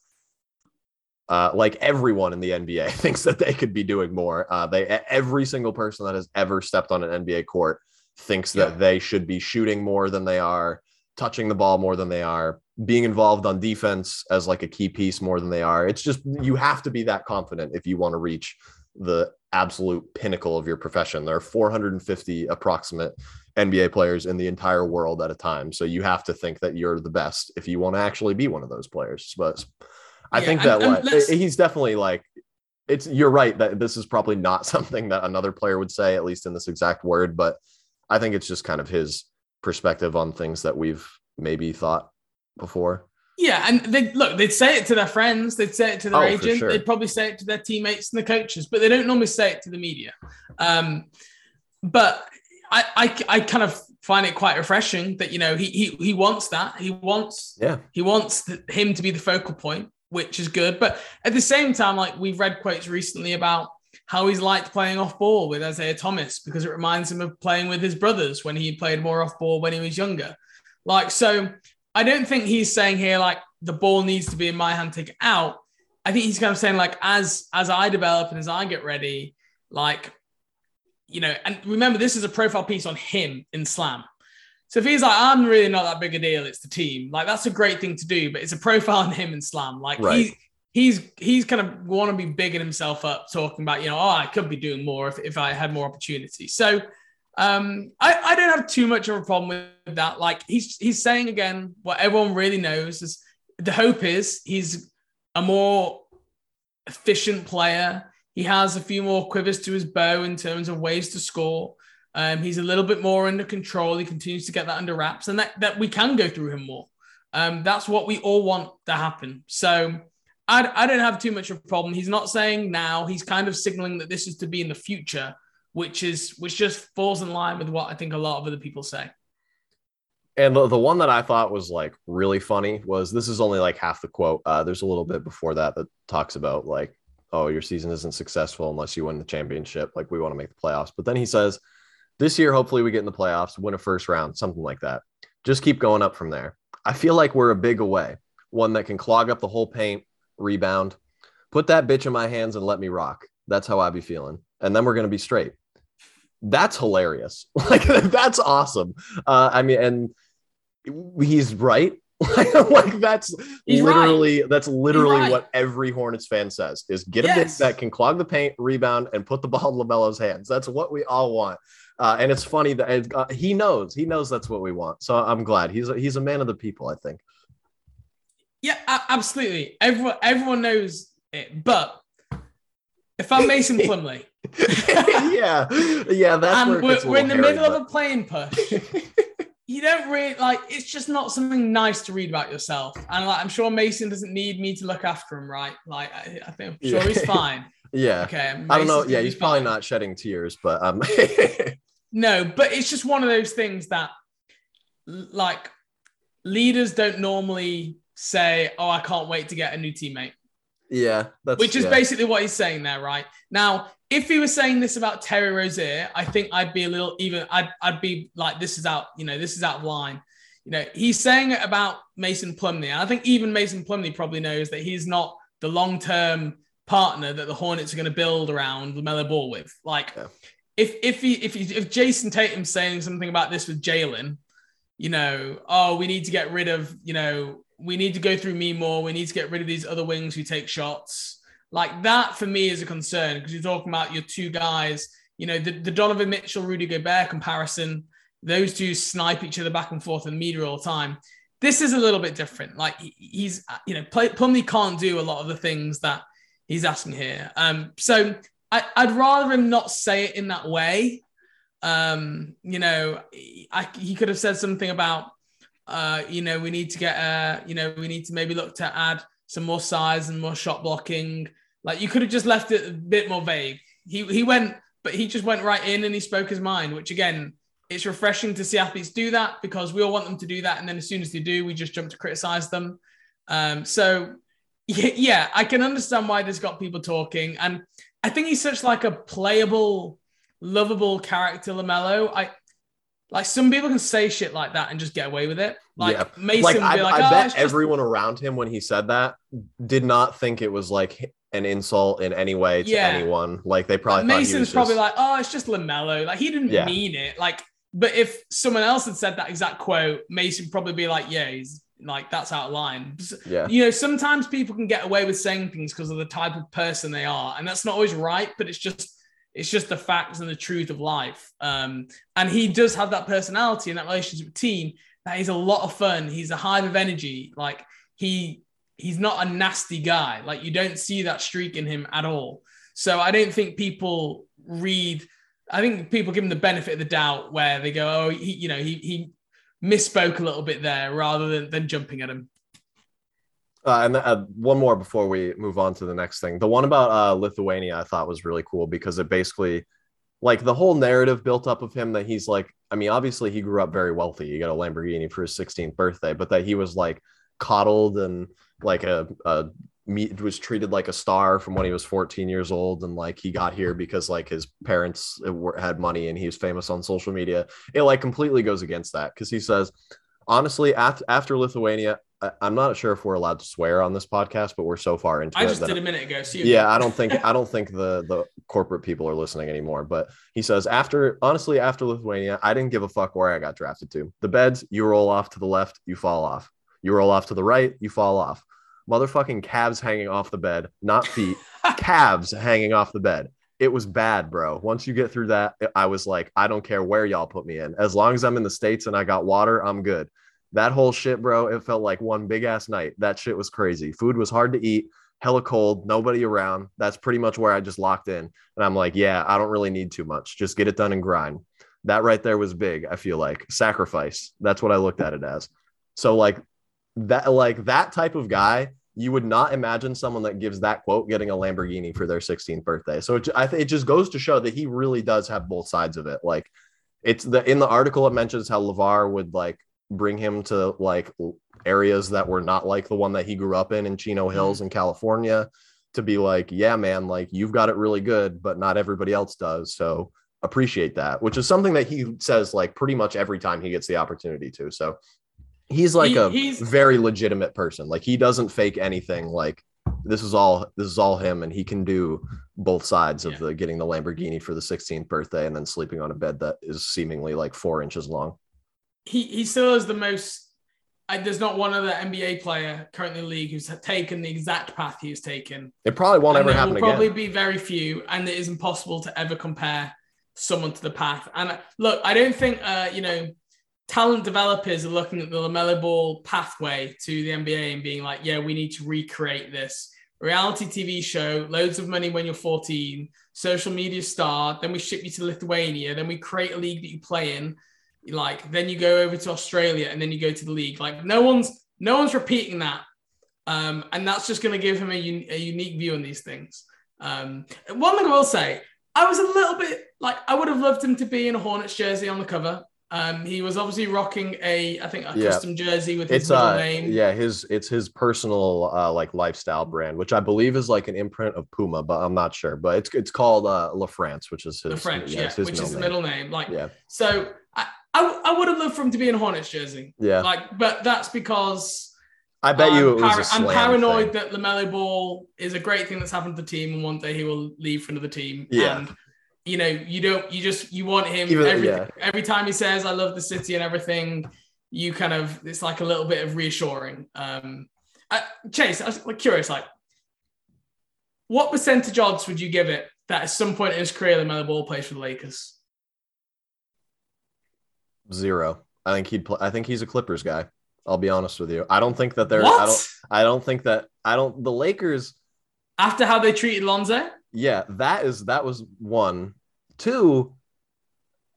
uh, like everyone in the NBA thinks that they could be doing more. Uh, they every single person that has ever stepped on an NBA court thinks that they should be shooting more than they are, touching the ball more than they are, being involved on defense as like a key piece more than they are. It's just you have to be that confident if you want to reach the absolute pinnacle of your profession. There are 450 approximate NBA players in the entire world at a time. So you have to think that you're the best if you want to actually be one of those players. But I yeah, think that and, and he's definitely like it's you're right that this is probably not something that another player would say at least in this exact word but I think it's just kind of his perspective on things that we've maybe thought before. Yeah, and they look, they'd say it to their friends, they'd say it to their oh, agent, sure. they'd probably say it to their teammates and the coaches, but they don't normally say it to the media. Um, but I, I, I kind of find it quite refreshing that you know he he he wants that he wants yeah he wants the, him to be the focal point which is good. But at the same time, like we've read quotes recently about how he's liked playing off ball with Isaiah Thomas because it reminds him of playing with his brothers when he played more off ball when he was younger. Like, so I don't think he's saying here like the ball needs to be in my hand, take it out. I think he's kind of saying like as as I develop and as I get ready, like you know, and remember this is a profile piece on him in Slam. So if he's like, I'm really not that big a deal, it's the team. Like that's a great thing to do, but it's a profile on him in Slam. Like right. he, he's he's kind of want to be bigging himself up, talking about you know, oh, I could be doing more if, if I had more opportunity. So um, I, I don't have too much of a problem with that. Like he's he's saying again what everyone really knows is the hope is he's a more efficient player. he has a few more quivers to his bow in terms of ways to score. Um, he's a little bit more under control. He continues to get that under wraps, and that, that we can go through him more. Um, that's what we all want to happen. So I, I don't have too much of a problem. He's not saying now. He's kind of signaling that this is to be in the future, which is which just falls in line with what I think a lot of other people say. And the, the one that I thought was like really funny was this is only like half the quote. Uh, there's a little bit before that that talks about like, oh, your season isn't successful unless you win the championship. Like we want to make the playoffs. But then he says, this year, hopefully we get in the playoffs, win a first round, something like that. Just keep going up from there. I feel like we're a big away, one that can clog up the whole paint, rebound, put that bitch in my hands and let me rock. That's how I be feeling. And then we're going to be straight. That's hilarious. Like, that's awesome. Uh, I mean, and he's right. like that's He's literally that's literally right. what every Hornets fan says is get a Yes. that can clog the paint, rebound, and put the ball in LaMelo's hands. That's what we all want. Uh, and it's funny that uh, he knows he knows that's what we want. So I'm glad he's a, he's a man of the people. I think. Yeah, absolutely. Everyone everyone knows it. But if I'm Mason Plumlee yeah, yeah. That's and we're, we're in the middle hairy, of a play-in push, you don't really like it's just not something nice to read about yourself. And like I'm sure Mason doesn't need me to look after him, right? Like I, I think I'm sure Yeah. he's fine. yeah. Okay. I don't know. Yeah, he's be probably fine. not shedding tears, but um, No, but it's just one of those things that like leaders don't normally say, "Oh, I can't wait to get a new teammate." Yeah, that's which is yeah. basically what he's saying there, right? Now, if he was saying this about Terry Rozier, I think I'd be a little even. I'd I'd be like, this is out. You know, this is out of line. You know, he's saying it about Mason Plumlee. and I think even Mason Plumlee probably knows that he's not the long term partner that the Hornets are going to build around LaMelo Ball with. Like, Yeah. if if he if he, if Jayson Tatum's saying something about this with Jalen, you know, oh, we need to get rid of, you know, we need to go through me more. We need to get rid of these other wings who take shots. Like that for me is a concern because you're talking about your two guys, you know, the, the Donovan Mitchell, Rudy Gobert comparison. Those two snipe each other back and forth in the media all the time. This is a little bit different. Like he's, you know, play, Plumlee can't do a lot of the things that he's asking here. Um, so I, I'd rather him not say it in that way. Um, you know, I, he could have said something about, uh, you know, we need to get, uh, you know, we need to maybe look to add some more size and more shot blocking. Like you could have just left it a bit more vague. He he went, but he just went right in and he spoke his mind, which again, it's refreshing to see athletes do that because we all want them to do that, and then as soon as they do, we just jump to criticize them. Um, so yeah, I can understand why this got people talking, and I think he's such like a playable, lovable character, LaMelo. I like some people can say shit like that and just get away with it. Like Yeah. Mason like would I, be like, I oh, bet just- everyone around him when he said that did not think it was like an insult in any way to Yeah. anyone. Like they probably Like, Mason's was probably just- like, oh, it's just LaMelo. Like he didn't Yeah. mean it. Like, but if someone else had said that exact quote, Mason probably be like, yeah, he's like that's out of line. yeah, You know, sometimes people can get away with saying things because of the type of person they are, and that's not always right. But it's just it's just the facts and the truth of life. Um, and he does have that personality and that relationship with team. That he's a lot of fun. He's a hive of energy. Like he he's not a nasty guy. Like you don't see that streak in him at all. So I don't think people read. I think people give him the benefit of the doubt where they go, oh, he, you know, he he misspoke a little bit there rather than than jumping at him. Uh, and uh, one more before we move on to the next thing. The one about uh, Lithuania I thought was really cool because it basically, like, the whole narrative built up of him that he's like, I mean, obviously he grew up very wealthy. He got a Lamborghini for his 16th birthday, but that he was like coddled and like a, a me was treated like a star from when he was 14 years old and like he got here because like his parents uh, were- had money and he was famous on social media it like completely goes against that because he says honestly after, lithuania i'm not sure if we're allowed to swear on this podcast but we're so far into I it I just did a minute ago. So yeah i don't think i don't think the the corporate people are listening anymore but he says after honestly after lithuania i didn't give a fuck where i got drafted to. The beds you roll off to the left you fall off. You roll off to the right you fall off. Motherfucking calves hanging off the bed not feet calves hanging off the bed. It was bad bro. Once you get through that i was like i don't care where y'all put me in. As long as i'm in the states and i got water i'm good that whole shit bro it felt like one big ass night that shit was crazy food was hard to eat hella cold, nobody around. That's pretty much where I just locked in. And I'm like, yeah, I don't really need too much. Just get it done and grind. That right there was big, I feel like. Sacrifice. That's what I looked at it as. So like that like that type of guy, you would not imagine someone that gives that quote getting a Lamborghini for their 16th birthday. So it, I think it just goes to show that he really does have both sides of it. Like it's the in the article it mentions how LaVar would like bring him to like areas that were not like the one that he grew up in in Chino mm-hmm. Hills in California to be like, yeah, man, like you've got it really good, but not everybody else does. So appreciate that, which is something that he says like pretty much every time he gets the opportunity to. So he's like He- a he's- very legitimate person. Like he doesn't fake anything. Like this is all this is all him, and he can do both sides of the getting the Lamborghini for the 16th birthday and then sleeping on a bed that is seemingly like four inches long. He he still is the most. I, there's not one other NBA player currently in the league who's taken the exact path he's taken. It probably won't and ever happen will again. probably be very few, and it is impossible to ever compare someone to the path. And uh, look, I don't think uh, you know talent developers are looking at the LaMelo Ball pathway to the NBA and being like, yeah, we need to recreate this reality TV show, loads of money when you're 14, social media star. Then we ship you to Lithuania. Then we create a league that you play in. Like then you go over to Australia and then you go to the league. Like no one's no one's repeating that. Um, and that's just going to give him a, un- a unique view on these things. Um, one thing I will say, I was a little bit like I would have loved him to be in a Hornets jersey on the cover. Um, he was obviously rocking a, I think, a Yeah. custom jersey with his it's middle uh name. yeah his it's his personal uh like lifestyle brand which i believe is like an imprint of puma but i'm not sure but it's it's called uh LaFrance which is his French, yeah, it's his which is the middle name. Like, yeah so I, I, I would have loved for him to be in a Hornets jersey. yeah Like, but that's because i bet you it I'm, was a I'm paranoid thing. that LaMelo Ball is a great thing that's happened to the team, and one day he will leave for another team. Yeah. And you know, you don't, you just, you want him Even- every yeah. every time he says, "I love the city" and everything. You kind of, it's like a little bit of reassuring. Um, I, Chase, I was like, curious, like, what percentage odds would you give it that at some point in his career, LaMelo Ball plays for the Lakers? Zero. I think he'd play i think he's a clippers guy i'll be honest with you. I don't think that they're what? i don't i don't think that i don't the lakers After how they treated Lonzo? yeah that is that was one. Two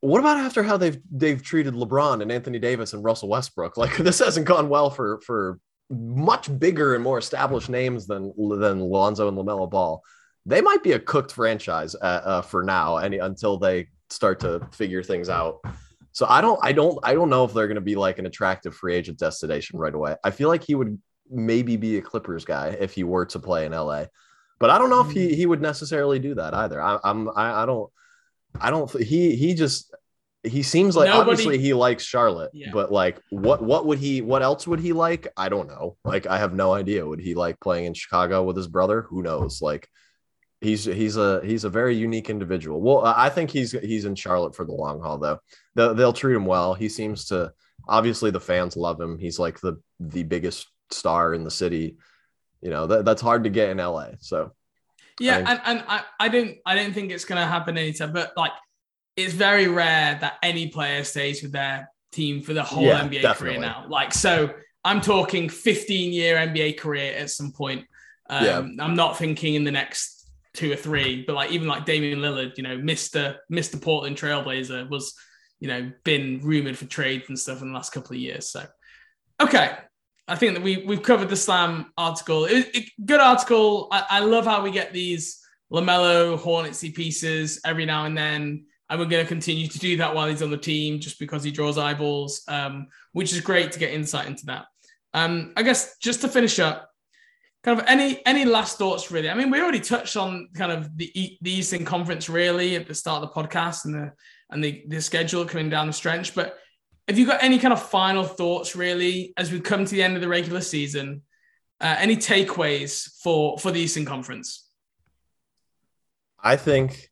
what about after how they've they've treated lebron and anthony davis and russell westbrook? Like this hasn't gone well for for much bigger and more established names than than lonzo and lamelo ball. They might be a cooked franchise uh, uh, for now any until they start to figure things out so i don't i don't i don't know if they're going to be like an attractive free agent destination right away i feel like he would maybe be a clippers guy if he were to play in la but I don't know if he mm. he would necessarily do that either. I, I'm I, I don't I don't he he just he seems like Nobody- obviously he likes Charlotte, Yeah. but like what what would he what else would he like? I don't know. Like I have no idea. Would he like playing in Chicago with his brother? Who knows? Like he's he's a he's a very unique individual. Well, I I think he's he's in Charlotte for the long haul though. They'll, they'll treat him well. He seems to obviously the fans love him. He's like the the biggest star in the city. You know that that's hard to get in LA. So Yeah, think- and, and I, I don't I don't think it's gonna happen anytime, but like it's very rare that any player stays with their team for the whole Yeah, NBA definitely. career now. Like so I'm talking 15 year NBA career at some point. Um, Yeah. I'm not thinking in the next two or three, but like even like Damian Lillard, you know, Mr. Mr. Portland Trailblazer was, you know, been rumored for trades and stuff in the last couple of years. So okay. I think that we we've covered the slam article. It, it, good article. I, I love how we get these LaMelo Hornetsy pieces every now and then, and we're going to continue to do that while he's on the team, just because he draws eyeballs, um, which is great to get insight into that. Um, I guess just to finish up, kind of any any last thoughts really. I mean, we already touched on kind of the the Eastern Conference really at the start of the podcast and the and the, the schedule coming down the stretch, but have you got any kind of final thoughts really as we come to the end of the regular season? Uh, any takeaways for for the Eastern Conference? I think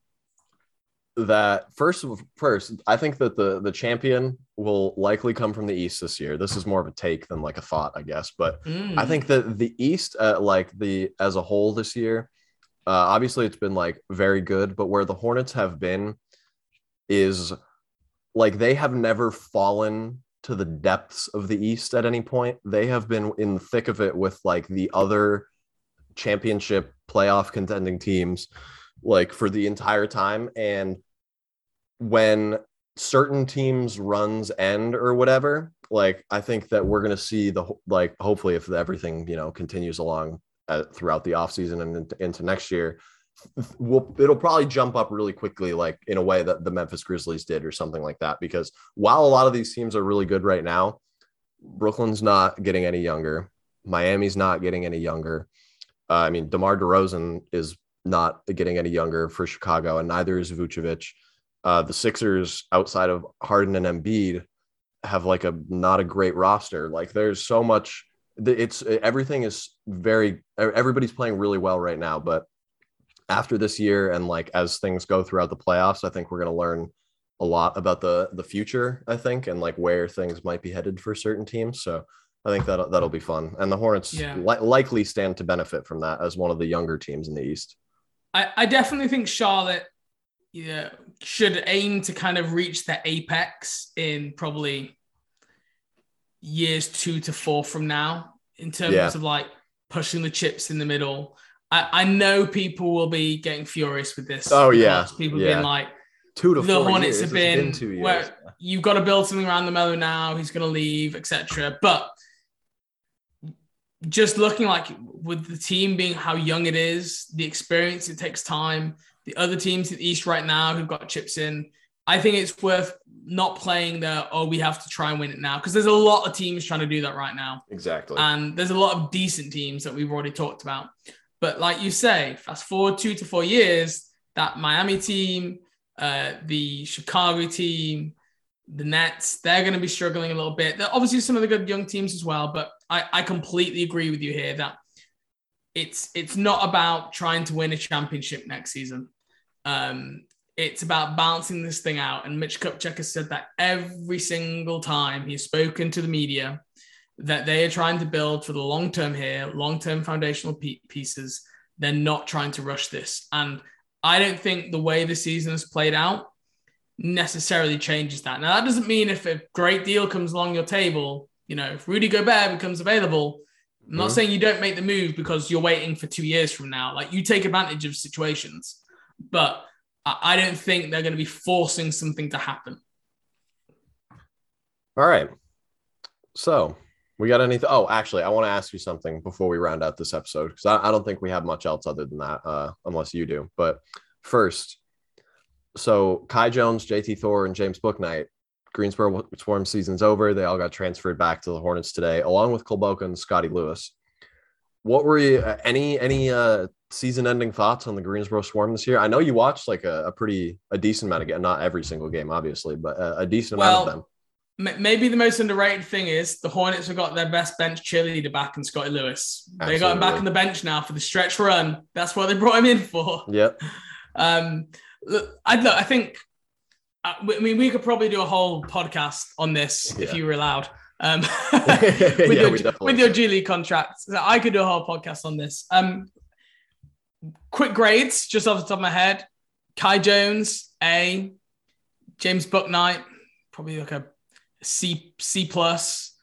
that first first, I think that the the champion will likely come from the East this year. This is more of a take than like a thought, I guess. But I Mm. think that the East, uh, like the as a whole this year, uh, obviously it's been like very good. But where the Hornets have been is like they have never fallen to the depths of the East at any point. They have been in the thick of it with like the other championship playoff contending teams like for the entire time. And when certain teams runs end or whatever, like I think that we're going to see the like hopefully if everything you know continues along uh, throughout the offseason and into, into next year, we'll, it'll probably jump up really quickly, like in a way that the Memphis Grizzlies did or something like that. Because while a lot of these teams are really good right now, Brooklyn's not getting any younger. Miami's not getting any younger. Uh, I mean, DeMar DeRozan is not getting any younger for Chicago, and neither is Vucevic. Uh, the Sixers, outside of Harden and Embiid, have like a not a great roster. Like, there's so much. It's everything is very. Everybody's playing really well right now, but after this year and like as things go throughout the playoffs, I think we're going to learn a lot about the the future. I think and like where things might be headed for certain teams. So I think that that'll be fun, and the Hornets yeah. li- likely stand to benefit from that as one of the younger teams in the East. I, I definitely think Charlotte yeah, should aim to kind of reach the apex in probably years two to four from now in terms yeah. of like pushing the chips in the middle I, I know people will be getting furious with this. Oh yeah, people yeah. being like, two to the Hornets years. have been, been where you've got to build something around LaMelo now. He's going to leave, etc. But just looking like with the team being how young it is, the experience it takes time. The other teams in the East right now who've got chips in, I think it's worth not playing the oh we have to try and win it now because there's a lot of teams trying to do that right now. Exactly. And there's a lot of decent teams that we've already talked about. But like you say, fast forward two to four years, that Miami team, uh, the Chicago team, the Nets, they're going to be struggling a little bit. They're obviously some of the good young teams as well, but I, I completely agree with you here that it's it's not about trying to win a championship next season. Um, it's about balancing this thing out. And Mitch Kupchak has said that every single time he's spoken to the media that they are trying to build for the long term here, long term foundational pieces. They're not trying to rush this. And I don't think the way the season has played out necessarily changes that. Now, that doesn't mean if a great deal comes along your table, you know, if Rudy Gobert becomes available, I'm not mm-hmm. saying you don't make the move because you're waiting for two years from now. Like you take advantage of situations, but I don't think they're going to be forcing something to happen. All right. So we got anything? Oh, actually, I want to ask you something before we round out this episode because I, I, don't think we have much else other than that, uh, unless you do. But first, so Kai Jones, JT Thor, and James Bouknight, Greensboro Swarm season's over. They all got transferred back to the Hornets today, along with Kulboka and Scottie Lewis. What were you? Uh, any any uh, season-ending thoughts on the Greensboro Swarm this year? I know you watched like a, a pretty a decent amount of game, not every single game, obviously, but a, a decent well, amount of them maybe the most underrated thing is the Hornets have got their best bench cheerleader back in Scottie Lewis. Absolutely. They got him back on the bench now for the stretch run. That's what they brought him in for. Yep. Um, look, I look, I think. Uh, I mean, we could probably do a whole podcast on this yeah. if you were allowed. Um, with, yeah, your, with your G League contract, so I could do a whole podcast on this. Um, quick grades, just off the top of my head: Kai Jones, A. James Bouknight, probably like a C C plus.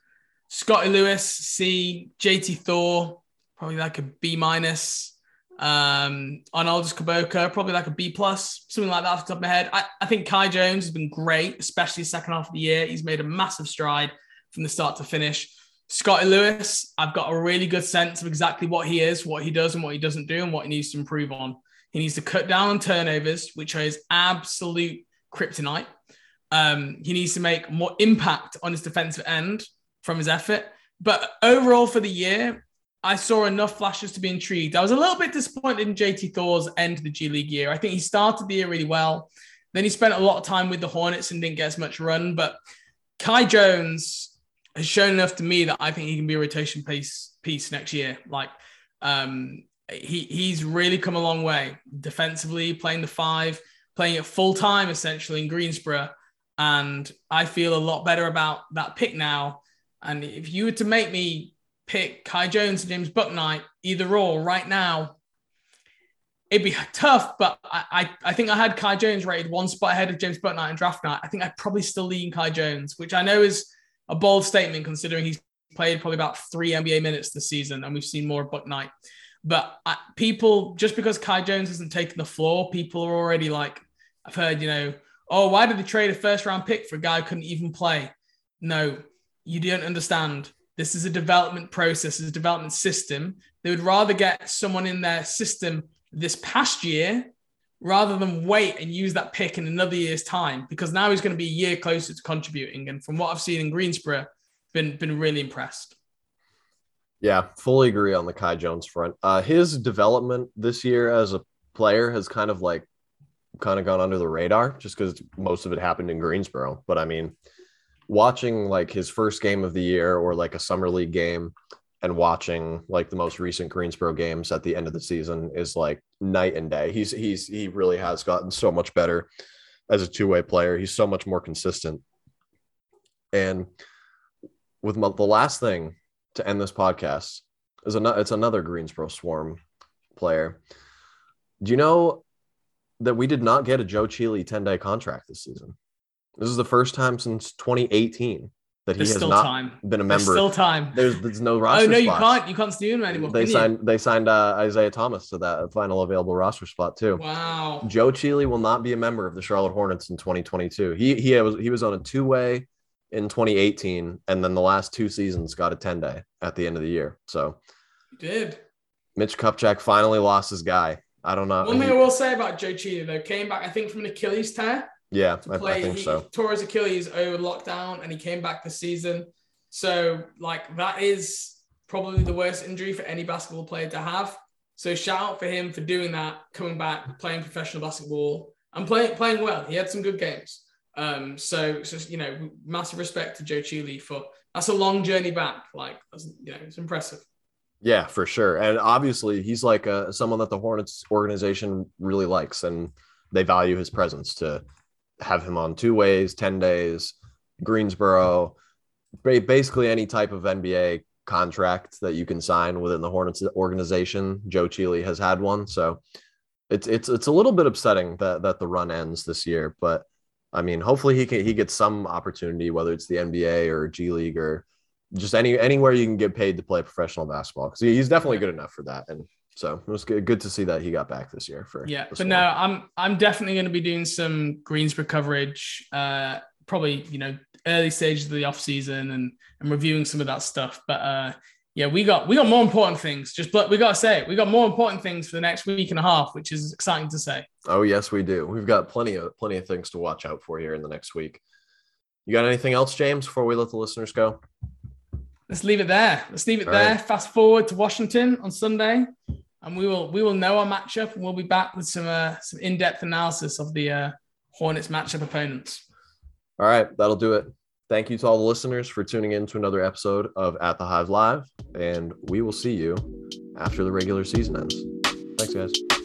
Scottie Lewis C. JT Thor probably like a B minus. Um, Arnoldas Kulboka probably like a B plus, something like that off the top of my head. I, I think Kai Jones has been great, especially second half of the year. He's made a massive stride from the start to finish. Scottie Lewis, I've got a really good sense of exactly what he is, what he does, and what he doesn't do, and what he needs to improve on. He needs to cut down on turnovers, which is absolute kryptonite. Um, he needs to make more impact on his defensive end from his effort. But overall, for the year, I saw enough flashes to be intrigued. I was a little bit disappointed in JT Thor's end of the G League year. I think he started the year really well. Then he spent a lot of time with the Hornets and didn't get as much run. But Kai Jones has shown enough to me that I think he can be a rotation piece piece next year. Like um, he he's really come a long way defensively, playing the five, playing it full time essentially in Greensboro. And I feel a lot better about that pick now. And if you were to make me pick Kai Jones and James Bouknight, either or right now, it'd be tough. But I, I, I, think I had Kai Jones rated one spot ahead of James Bouknight in draft night. I think I'd probably still lean Kai Jones, which I know is a bold statement considering he's played probably about three NBA minutes this season and we've seen more of Bouknight. But I, people, just because Kai Jones hasn't taken the floor, people are already like, I've heard, you know, oh, why did they trade a first round pick for a guy who couldn't even play? No, you don't understand. This is a development process, it's a development system. They would rather get someone in their system this past year rather than wait and use that pick in another year's time because now he's going to be a year closer to contributing. And from what I've seen in Greensboro, been been really impressed. Yeah, fully agree on the Kai Jones front. Uh, his development this year as a player has kind of like kind of gone under the radar just because most of it happened in Greensboro. But I mean, watching like his first game of the year or like a summer league game and watching like the most recent Greensboro games at the end of the season is like night and day. He's he's he really has gotten so much better as a two-way player. He's so much more consistent. And with my, the last thing to end this podcast is another it's another Greensboro Swarm player. Do you know that we did not get a Joe Chealy 10-day contract this season? This is the first time since 2018 that he has still not time. been a member. There's still time. There's there's no roster. oh no, you spots. can't. You can't steal him anymore. They can you? signed they signed uh, Isaiah Thomas to that final available roster spot too. Wow. Joe Chealy will not be a member of the Charlotte Hornets in 2022. He he was he was on a two way in 2018, and then the last two seasons got a 10 day at the end of the year. So he did. Mitch Kupchak finally lost his guy. I don't know. One thing I will say about Joe Chealy though, came back I think from an Achilles tear. Yeah, I. I think he so. tore his Achilles over lockdown, and he came back this season. So, like, that is probably the worst injury for any basketball player to have. So, shout out for him for doing that, coming back, playing professional basketball, and playing playing well. He had some good games. Um, so, so you know, massive respect to Joe Chealy for that's a long journey back. Like, that's, you know, it's impressive. Yeah, for sure. And obviously, he's like uh, someone that the Hornets organization really likes, and they value his presence to have him on two ways, 10 days, Greensboro, basically any type of NBA contract that you can sign within the Hornets organization. Joe Chealy has had one. So it's it's it's a little bit upsetting that that the run ends this year, but I mean, hopefully he can he gets some opportunity, whether it's the NBA or G League or just any anywhere you can get paid to play professional basketball because he's definitely good enough for that. And so it was good, good to see that he got back this year for Yeah, but no, I'm I'm definitely going to be doing some Greensboro coverage. Uh, probably you know early stages of the off season and and reviewing some of that stuff. But uh, yeah, we got we got more important things. Just but we got to say it. We got more important things for the next week and a half, which is exciting to say. Oh yes, we do. We've got plenty of plenty of things to watch out for here in the next week. You got anything else, James, before we let the listeners go? Let's leave it there. Let's leave it All there. right. Fast forward to Washington on Sunday, and we will we will know our matchup, and we'll be back with some uh, some in depth analysis of the uh, Hornets matchup opponents. All right, that'll do it. Thank you to all the listeners for tuning in to another episode of At the Hive Live, and we will see you after the regular season ends. Thanks, guys.